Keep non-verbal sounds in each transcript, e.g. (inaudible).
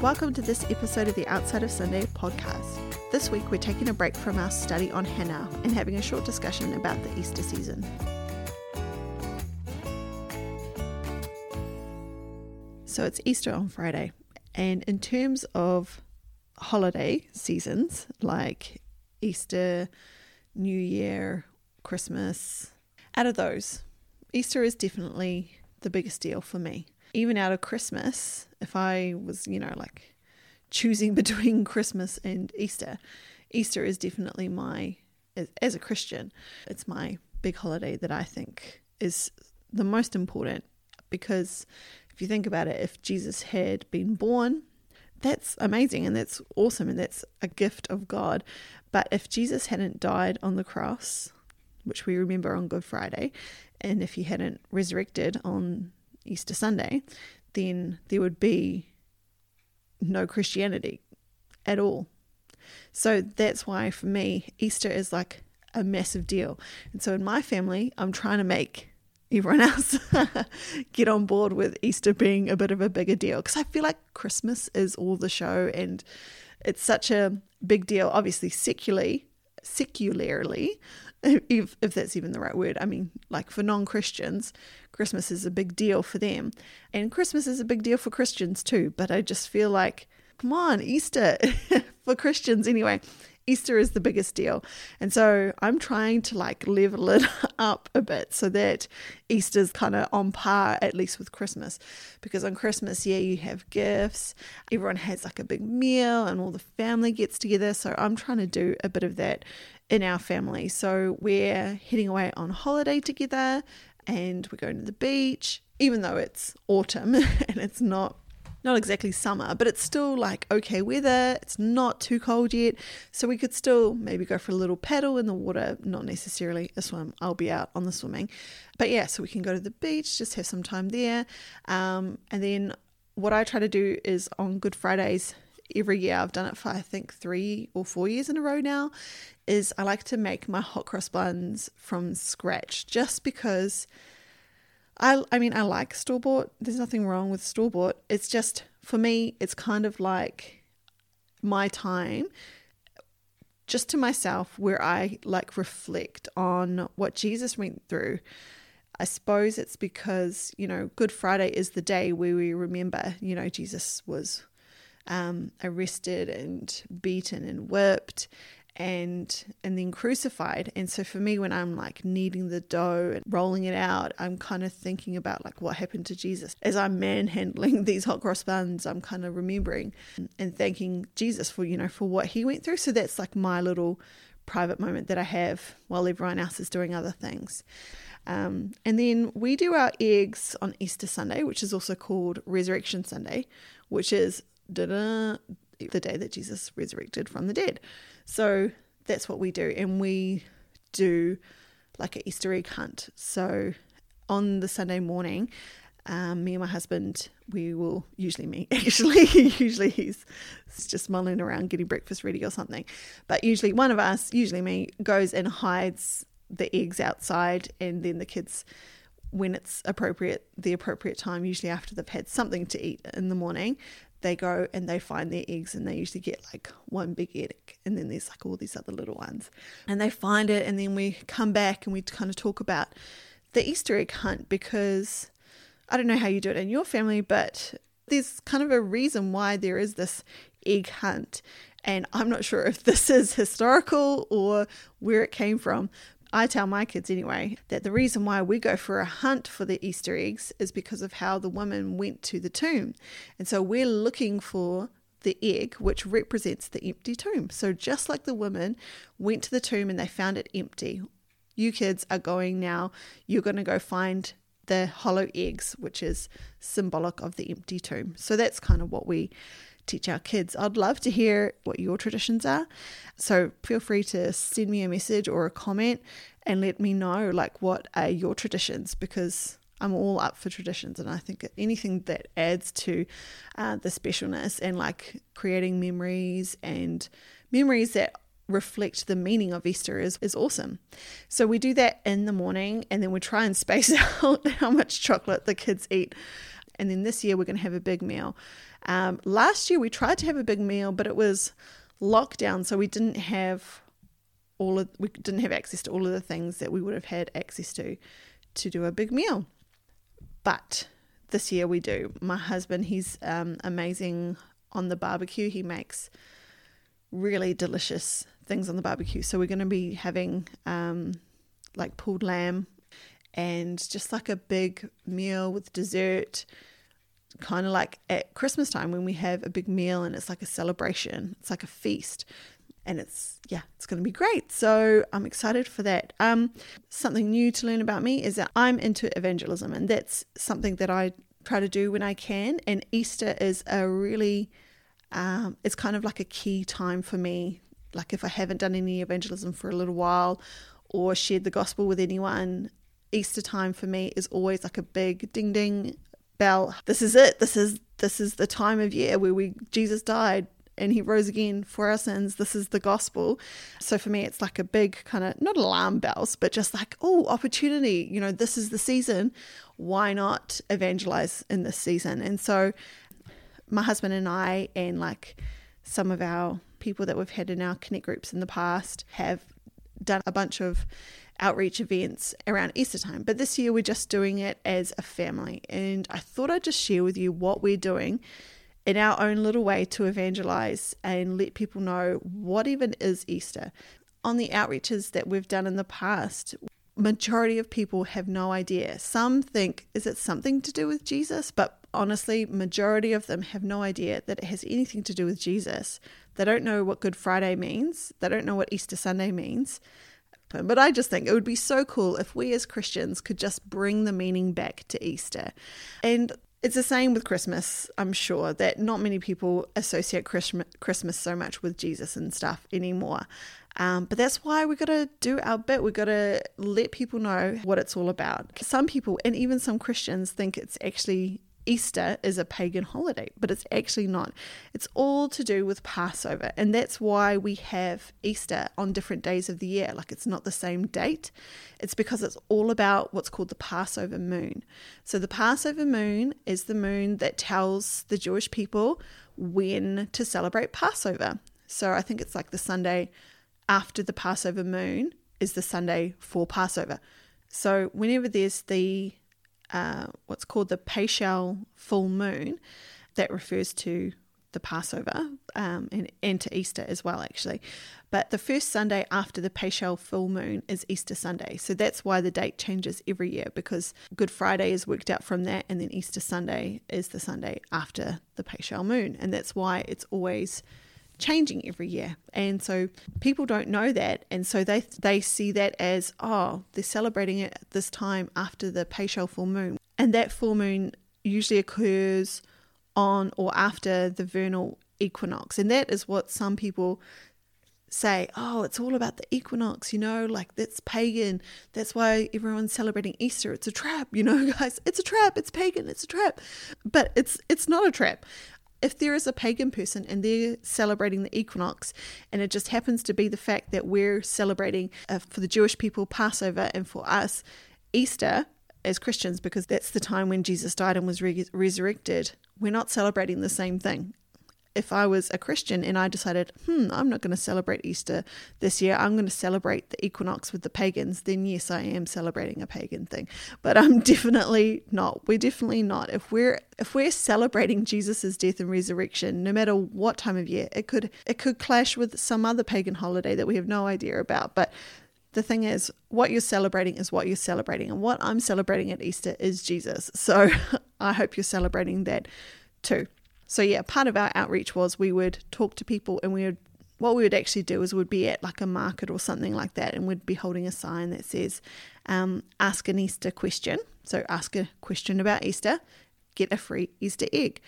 Welcome to this episode of the Outside of Sunday podcast. This week, we're taking a break from our study on Hannah and having a short discussion about the Easter season. So, it's Easter on Friday, and in terms of holiday seasons like Easter, New Year, Christmas, out of those, Easter is definitely the biggest deal for me even out of Christmas, if I was, you know, like choosing (laughs) between Christmas and Easter, Easter is definitely my, as a Christian, it's my big holiday that I think is the most important because if you think about it, if Jesus had been born, that's amazing and that's awesome and that's a gift of God. But if Jesus hadn't died on the cross, which we remember on Good Friday, and if he hadn't resurrected on Easter Sunday, then there would be no Christianity at all. So that's why for me, Easter is like a massive deal. And so in my family, I'm trying to make everyone (laughs) else get on board with Easter being a bit of a bigger deal because I feel like Christmas is all the show and it's such a big deal, obviously, secularly, secularly, (laughs) if, if that's even the right word. I mean, like for non Christians, Christmas is a big deal for them. And Christmas is a big deal for Christians too. But I just feel like, come on, Easter (laughs) for Christians anyway. Easter is the biggest deal. And so I'm trying to like level it (laughs) up a bit so that Easter's kind of on par, at least with Christmas. Because on Christmas, yeah, you have gifts, everyone has like a big meal, and all the family gets together. So I'm trying to do a bit of that in our family. So we're heading away on holiday together and we're going to the beach, even though it's autumn (laughs) and it's not not exactly summer, but it's still like okay weather. It's not too cold yet, so we could still maybe go for a little paddle in the water, not necessarily a swim. I'll be out on the swimming, but yeah, so we can go to the beach, just have some time there, um, and then what I try to do is on Good Fridays every year. I've done it for I think three or four years in a row now. Is I like to make my hot cross buns from scratch, just because I I mean I like store bought. There's nothing wrong with store bought. It's just for me, it's kind of like my time just to myself where I like reflect on what Jesus went through. I suppose it's because, you know, Good Friday is the day where we remember, you know, Jesus was um, arrested and beaten and whipped and and then crucified. And so for me when i'm like kneading the dough and rolling it out i'm kind of thinking about like what happened to jesus. As i'm manhandling (laughs) these hot cross buns i'm kind of remembering and thanking jesus for you know for what he went through. So that's like my little private moment that i have while everyone else is doing other things. Um, and then we do our eggs on easter sunday which is also called resurrection sunday which is the day that jesus resurrected from the dead so that's what we do. And we do like an Easter egg hunt. So on the Sunday morning, um, me and my husband, we will usually meet. (laughs) Actually, usually he's just mulling around getting breakfast ready or something. But usually one of us, usually me, goes and hides the eggs outside, and then the kids, when it's appropriate, the appropriate time, usually after they've had something to eat in the morning, they go and they find their eggs and they usually get like one big egg and then there's like all these other little ones. And they find it and then we come back and we kind of talk about the easter egg hunt because i don't know how you do it in your family but there's kind of a reason why there is this egg hunt. And i'm not sure if this is historical or where it came from I tell my kids anyway that the reason why we go for a hunt for the Easter eggs is because of how the women went to the tomb. And so we're looking for the egg, which represents the empty tomb. So just like the women went to the tomb and they found it empty, you kids are going now, you're going to go find the hollow eggs, which is symbolic of the empty tomb. So that's kind of what we teach our kids. I'd love to hear what your traditions are. So feel free to send me a message or a comment and let me know like what are your traditions because I'm all up for traditions and I think anything that adds to uh, the specialness and like creating memories and memories that reflect the meaning of Easter is, is awesome. So we do that in the morning and then we try and (laughs) space out how much chocolate the kids eat And then this year we're going to have a big meal. Um, last year we tried to have a big meal, but it was lockdown, so we didn't have all of we didn't have access to all of the things that we would have had access to to do a big meal. But this year we do. My husband, he's um, amazing on the barbecue. He makes really delicious things on the barbecue. So we're going to be having um, like pulled lamb and just like a big meal with dessert, kind of like at Christmas time when we have a big meal and it's like a celebration. It's like a feast. And it's yeah, it's going to be great. So I'm excited for that. Um, something new to learn about me is that I'm into evangelism, and that's something that I try to do when I can. And Easter is a really um, it's kind of like a key time for me. Like if I haven't done any evangelism for a little while or shared the gospel with anyone, Easter time for me is always like a big ding ding bell. This is it. This is this is the time of year where we Jesus died and he rose again for our sins. This is the gospel. So for me, it's like a big kind of not alarm bells, but just like, oh, opportunity. You know, this is the season. Why not evangelize in this season? And so my husband and I, and like some of our people that we've had in our connect groups in the past, have done a bunch of outreach events around Easter time. But this year we're just doing it as a family. And I thought I'd just share with you what we're doing in our own little way to evangelize and let people know what even is Easter. On the outreaches that we've done in the past, majority of people have no idea. Some think is it something to do with Jesus, but honestly, majority of them have no idea that it has anything to do with Jesus. They don't know what Good Friday means. They don't know what Easter Sunday means. But I just think it would be so cool if we as Christians could just bring the meaning back to Easter. And it's the same with Christmas, I'm sure, that not many people associate Christmas so much with Jesus and stuff anymore. Um, but that's why we got to do our bit. We got to let people know what it's all about. Some people, and even some Christians, think it's actually Easter is a pagan holiday, but it's actually not. It's all to do with Passover, and that's why we have Easter on different days of the year. Like it's not the same date. It's because it's all about what's called the Passover moon. So the Passover moon is the moon that tells the Jewish people when to celebrate Passover. So I think it's like the Sunday after the Passover moon is the Sunday for Passover. So whenever there's the uh, what's called the Paschal full moon that refers to the Passover um, and, and to Easter as well, actually. But the first Sunday after the Paschal full moon is Easter Sunday. So that's why the date changes every year because Good Friday is worked out from that, and then Easter Sunday is the Sunday after the Paschal moon. And that's why it's always changing every year. And so people don't know that. And so they they see that as, oh, they're celebrating it at this time after the Paschal full moon. And that full moon usually occurs on or after the vernal equinox. And that is what some people say, oh, it's all about the equinox, you know, like that's pagan. That's why everyone's celebrating Easter. It's a trap, you know, (laughs) guys. It's a trap. It's pagan. It's a trap. But it's it's not a trap if there is a pagan person and they're celebrating the equinox, and it just happens to be the fact that we're celebrating uh, for the Jewish people Passover and for us Easter as Christians, because that's the time when Jesus died and was re- resurrected, we're not celebrating the same thing if I was a Christian and I decided, hmm, I'm not going to celebrate Easter this year, I'm going to celebrate the equinox with the pagans, then yes, I am celebrating a pagan thing. But I'm (laughs) definitely not. We're definitely not. If we're if we're celebrating Jesus' death and resurrection, no matter what time of year, it could it could clash with some other pagan holiday that we have no idea about. But the thing is, what you're celebrating is what you're celebrating. And what I'm celebrating at Easter is Jesus. So (laughs) I hope you're celebrating that too. So yeah, part of our outreach was we would talk to people and we would what we would actually do is we'd be at like a market or something like that and we'd be holding a sign that says um, ask an Easter question. So ask a question about Easter, get a free Easter egg.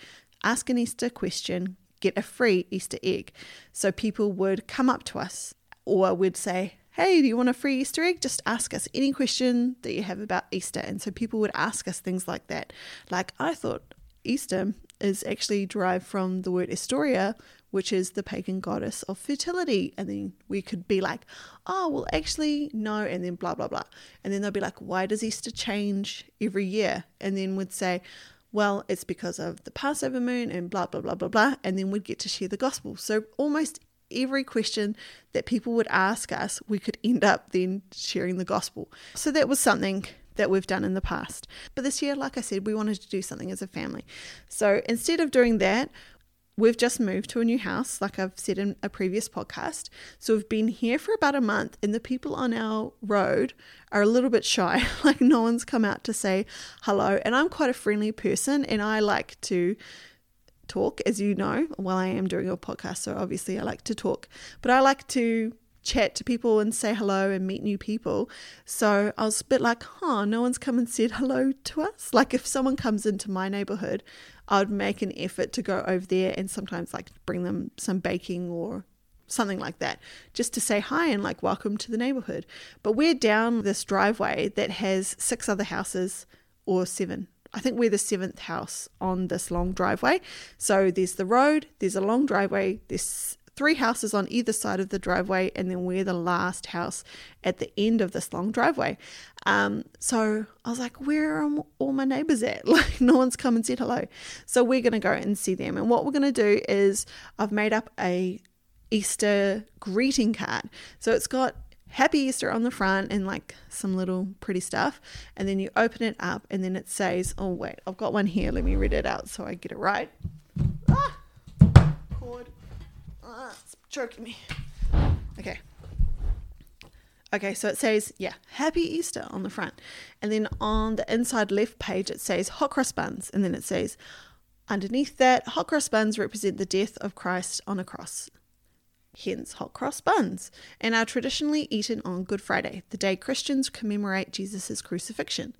Ask an Easter question, get a free Easter egg. So people would come up to us or we'd say, Hey, do you want a free Easter egg? Just ask us any question that you have about Easter. And so people would ask us things like that. Like, I thought Easter is actually derived from the word Estoria, which is the pagan goddess of fertility. And then we could be like, oh, well, actually, no, and then blah, blah, blah. And then they'll be like, why does Easter change every year? And then we'd say, well, it's because of the Passover moon and blah, blah, blah, blah, blah. And then we'd get to share the gospel. So almost every question that people would ask us, we could end up then sharing the gospel. So that was something that we've done in the past. But this year, like I said, we wanted to do something as a family. So instead of doing that, We've just moved to a new house, like I've said in a previous podcast. So we've been here for about a month, and the people on our road are a little bit shy. (laughs) like, no one's come out to say hello. And I'm quite a friendly person, and I like to talk, as you know, while I am doing a podcast. So obviously, I like to talk, but I like to chat to people and say hello and meet new people. So I was a bit like, huh, no one's come and said hello to us. (laughs) Like if someone comes into my neighborhood, I would make an effort to go over there and sometimes like bring them some baking or something like that, just to say hi and like welcome to the neighborhood. But we're down this driveway that has six other houses or seven. I think we're the seventh house on this long driveway. So there's the road, there's a long driveway, there's three houses on either side of the driveway, and then we're the last house at the end of this long driveway. Um, so I was like, where are all my neighbors at? (laughs) Like, no one's come and said hello. So we're going to go and see them. And what we're going to do is I've made up a Easter greeting card. So it's got Happy Easter on the front and like some little pretty stuff. And then you open it up and then it says, oh, wait, I've got one here. Let me read it out so I get it right. Ah, cord. It's choking me. Okay. Okay, so it says, yeah, Happy Easter on the front. And then on the inside left page, it says hot cross buns. And then it says, underneath that, hot cross buns represent the death of Christ on a cross. Hence, hot cross buns, and are traditionally eaten on Good Friday, the day Christians commemorate Jesus' crucifixion.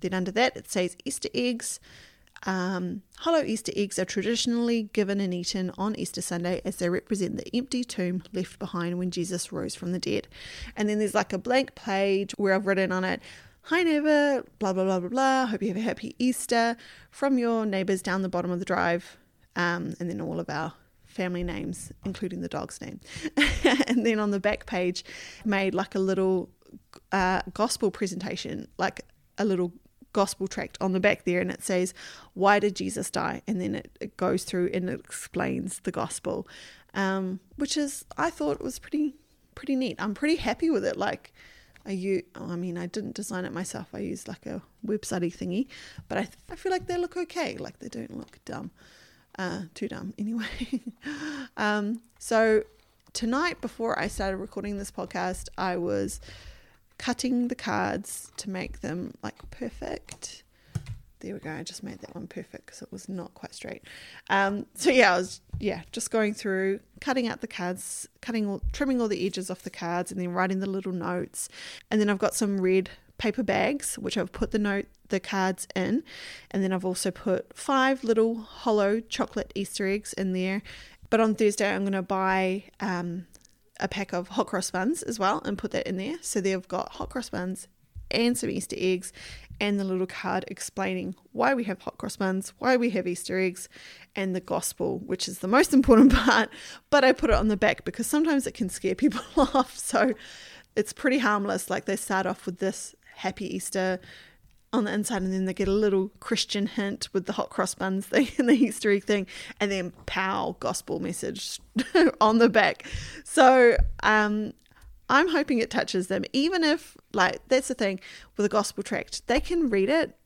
Then under that, it says Easter eggs. Um, hollow Easter eggs are traditionally given and eaten on Easter Sunday as they represent the empty tomb left behind when Jesus rose from the dead. And then there's like a blank page where I've written on it, Hi neighbor, blah, blah, blah, blah, blah. Hope you have a happy Easter from your neighbors down the bottom of the drive. Um, and then all of our family names, including the dog's name. (laughs) and then on the back page, made like a little uh, gospel presentation, like a little gospel tract on the back there and it says, Why did Jesus die? And then it, it goes through and it explains the gospel, um, which is, I thought was pretty, pretty neat. I'm pretty happy with it. Like, I use, I mean, I didn't design it myself. I used like a website thingy, but I, I feel like they look okay. Like they don't look dumb, uh, too dumb (laughs) anyway. um, so tonight, before I started recording this podcast, I was cutting the cards to make them like perfect. There we go. I just made that one perfect because it was not quite straight. Um, so yeah, I was yeah just going through cutting out the cards, cutting all, trimming all the edges off the cards, and then writing the little notes. And then I've got some red paper bags which I've put the note the cards in, and then I've also put five little hollow chocolate Easter eggs in there. But on Thursday, I'm going to buy um, a pack of hot cross buns as well and put that in there. So they've got hot cross buns and some Easter eggs and the little card explaining why we have hot cross buns, why we have Easter eggs, and the gospel, which is the most (laughs) important part. But I put it on the back because sometimes it can scare (laughs) people off. So it's pretty harmless. Like they start off with this happy Easter on the inside, and then they get a little Christian hint with the hot cross buns (laughs) thing and the Easter egg thing, and then pow, gospel message (laughs) on the back. So um, I'm hoping it touches them, even if, like, that's the thing with a gospel tract, they can read it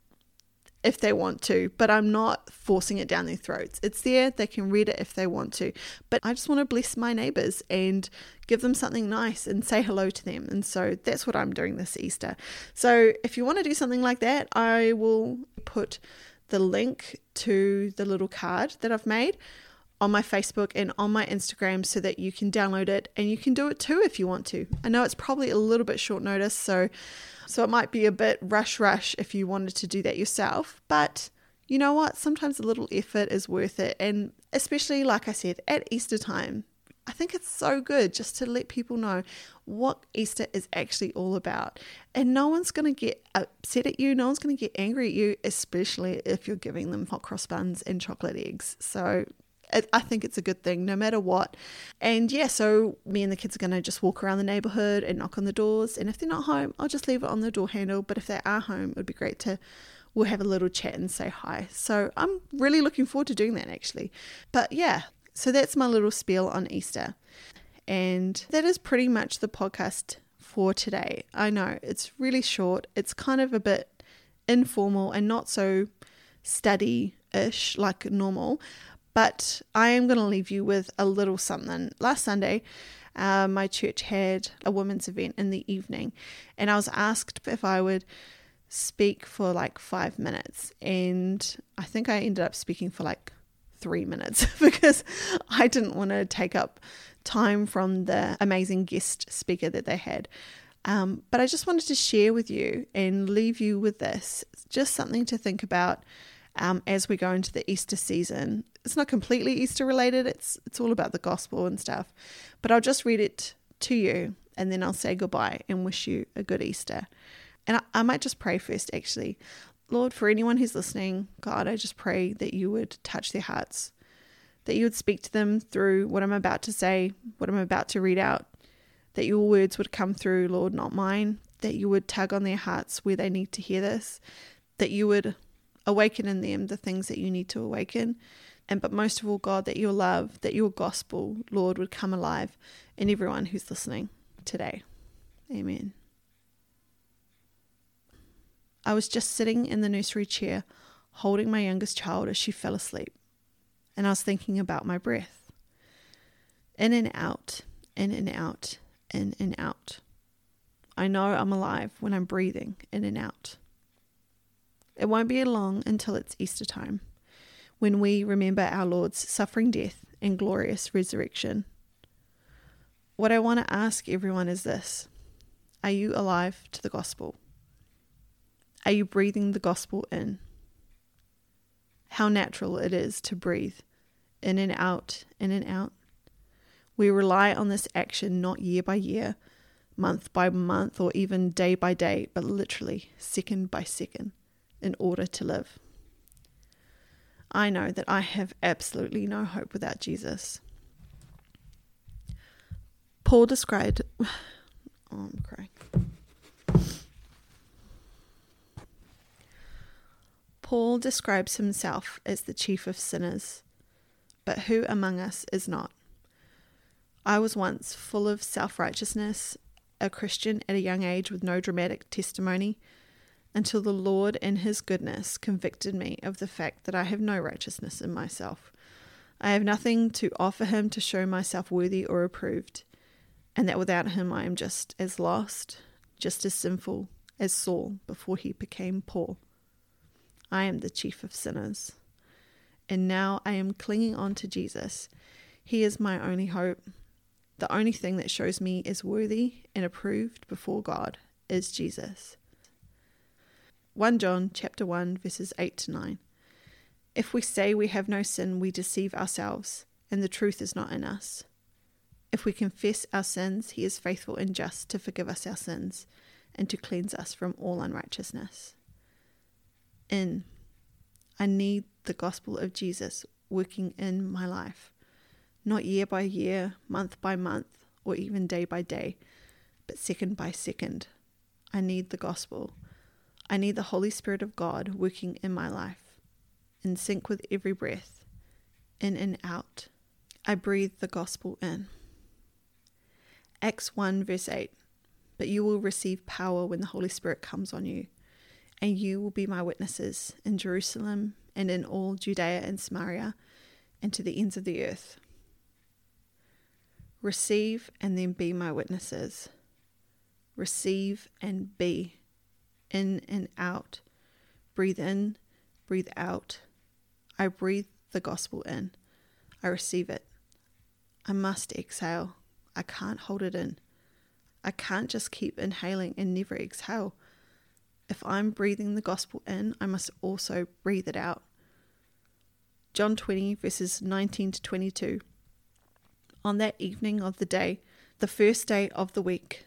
if they want to, but I'm not forcing it down their throats. It's there, they can read it if they want to. But I just want to bless my neighbors and give them something nice and say hello to them. And so that's what I'm doing this Easter. So if you want to do something like that, I will put the link to the little card that I've made on my Facebook and on my Instagram so that you can download it and you can do it too if you want to. I know it's probably a little bit short notice, so so it might be a bit rush rush if you wanted to do that yourself, but you know what? Sometimes a little effort is worth it. And especially, like I said, at Easter time, I think it's so good just to let people know what Easter is actually all about. And no one's going to get upset at you, no one's going to get angry at you, especially if you're giving them hot cross buns and chocolate eggs. So I think it's a good thing no matter what. And yeah, so me and the kids are going to just walk around the neighborhood and knock on the doors. And if they're not home, I'll just leave it on the door handle. But if they are home, it would be great to we'll have a little chat and say hi. So I'm really looking forward to doing that actually. But yeah, so that's my little spiel on Easter. And that is pretty much the podcast for today. I know it's really short, it's kind of a bit informal and not so study ish like normal. But I am going to leave you with a little something. Last Sunday, uh, my church had a women's event in the evening, and I was asked if I would speak for like five minutes. And I think I ended up speaking for like three minutes (laughs) because I didn't want to take up time from the amazing guest speaker that they had. Um, but I just wanted to share with you and leave you with this just something to think about um, as we go into the Easter season. It's not completely Easter related, it's, it's all about the gospel and stuff. But I'll just read it to you and then I'll say goodbye and wish you a good Easter. And I, I might just pray first, actually. Lord, for anyone who's listening, God, I just pray that you would touch their hearts, that you would speak to them through what I'm about to say, what I'm about to read out, that your words would come through, Lord, not mine, that you would tug on their hearts where they need to hear this, that you would awaken in them the things that you need to awaken. And but most of all, God, that your love, that your gospel, Lord, would come alive in everyone who's listening today. Amen. I was just sitting in the nursery chair, holding my youngest child as she fell asleep, and I was thinking about my breath. In and out, in and out, in and out. I know I'm alive when I'm breathing in and out. It won't be long until it's Easter time, when we remember our Lord's suffering death and glorious resurrection. What I want to ask everyone is this Are you alive to the gospel? Are you breathing the gospel in? How natural it is to breathe in and out, in and out. We rely on this action not year by year, month by month, or even day by day, but literally second by second in order to live. I know that I have absolutely no hope without Jesus. Paul described. (sighs) Oh, I'm crying. Paul describes himself as the chief of sinners, but who among us is not? I was once full of self righteousness, a Christian at a young age with no dramatic testimony, until the Lord, in His goodness, convicted me of the fact that I have no righteousness in myself. I have nothing to offer Him to show myself worthy or approved, and that without Him I am just as lost, just as sinful as Saul before he became Paul. I am the chief of sinners. And now I am clinging on to Jesus. He is my only hope the only thing that shows me is worthy and approved before God is Jesus. 1 John chapter 1 verses 8 to 9. If we say we have no sin, we deceive ourselves, and the truth is not in us. If we confess our sins, he is faithful and just to forgive us our sins and to cleanse us from all unrighteousness. In I need the gospel of Jesus working in my life not year by year, month by month, or even day by day, but second by second. I need the gospel. I need the Holy Spirit of God working in my life, in sync with every breath, in and out. I breathe the gospel in. Acts 1, verse 8 But you will receive power when the Holy Spirit comes on you, and you will be my witnesses in Jerusalem and in all Judea and Samaria and to the ends of the earth. Receive and then be my witnesses. Receive and be. In and out. Breathe in, breathe out. I breathe the gospel in. I receive it. I must exhale. I can't hold it in. I can't just keep inhaling and never exhale. If I'm breathing the gospel in, I must also breathe it out. John 20, verses 19 to 22 on that evening of the day, the first day of the week,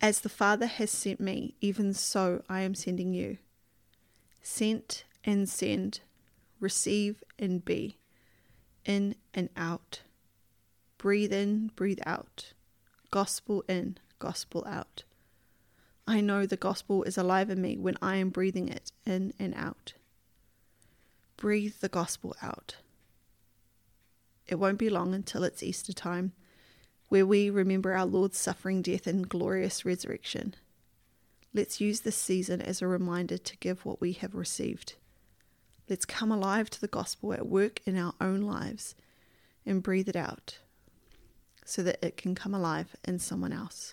As the Father has sent me, even so I am sending you. Sent and send, receive and be, in and out. Breathe in, breathe out. Gospel in, gospel out. I know the gospel is alive in me when I am breathing it in and out. Breathe the gospel out. It won't be long until it's Easter time, where we remember our Lord's suffering, death, and glorious resurrection. Let's use this season as a reminder to give what we have received. Let's come alive to the gospel at work in our own lives and breathe it out so that it can come alive in someone else,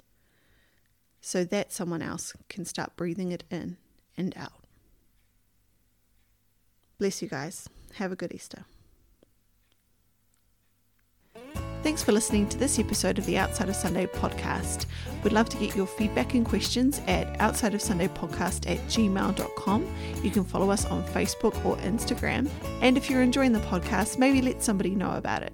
so that someone else can start breathing it in and out. Bless you guys. Have a good Easter. Thanks for listening to this episode of the Outside of Sunday podcast. We'd love to get your feedback and questions at outside of Sunday podcast at gmail.com. You can follow us on Facebook or Instagram. And if you're enjoying the podcast, maybe let somebody know about it.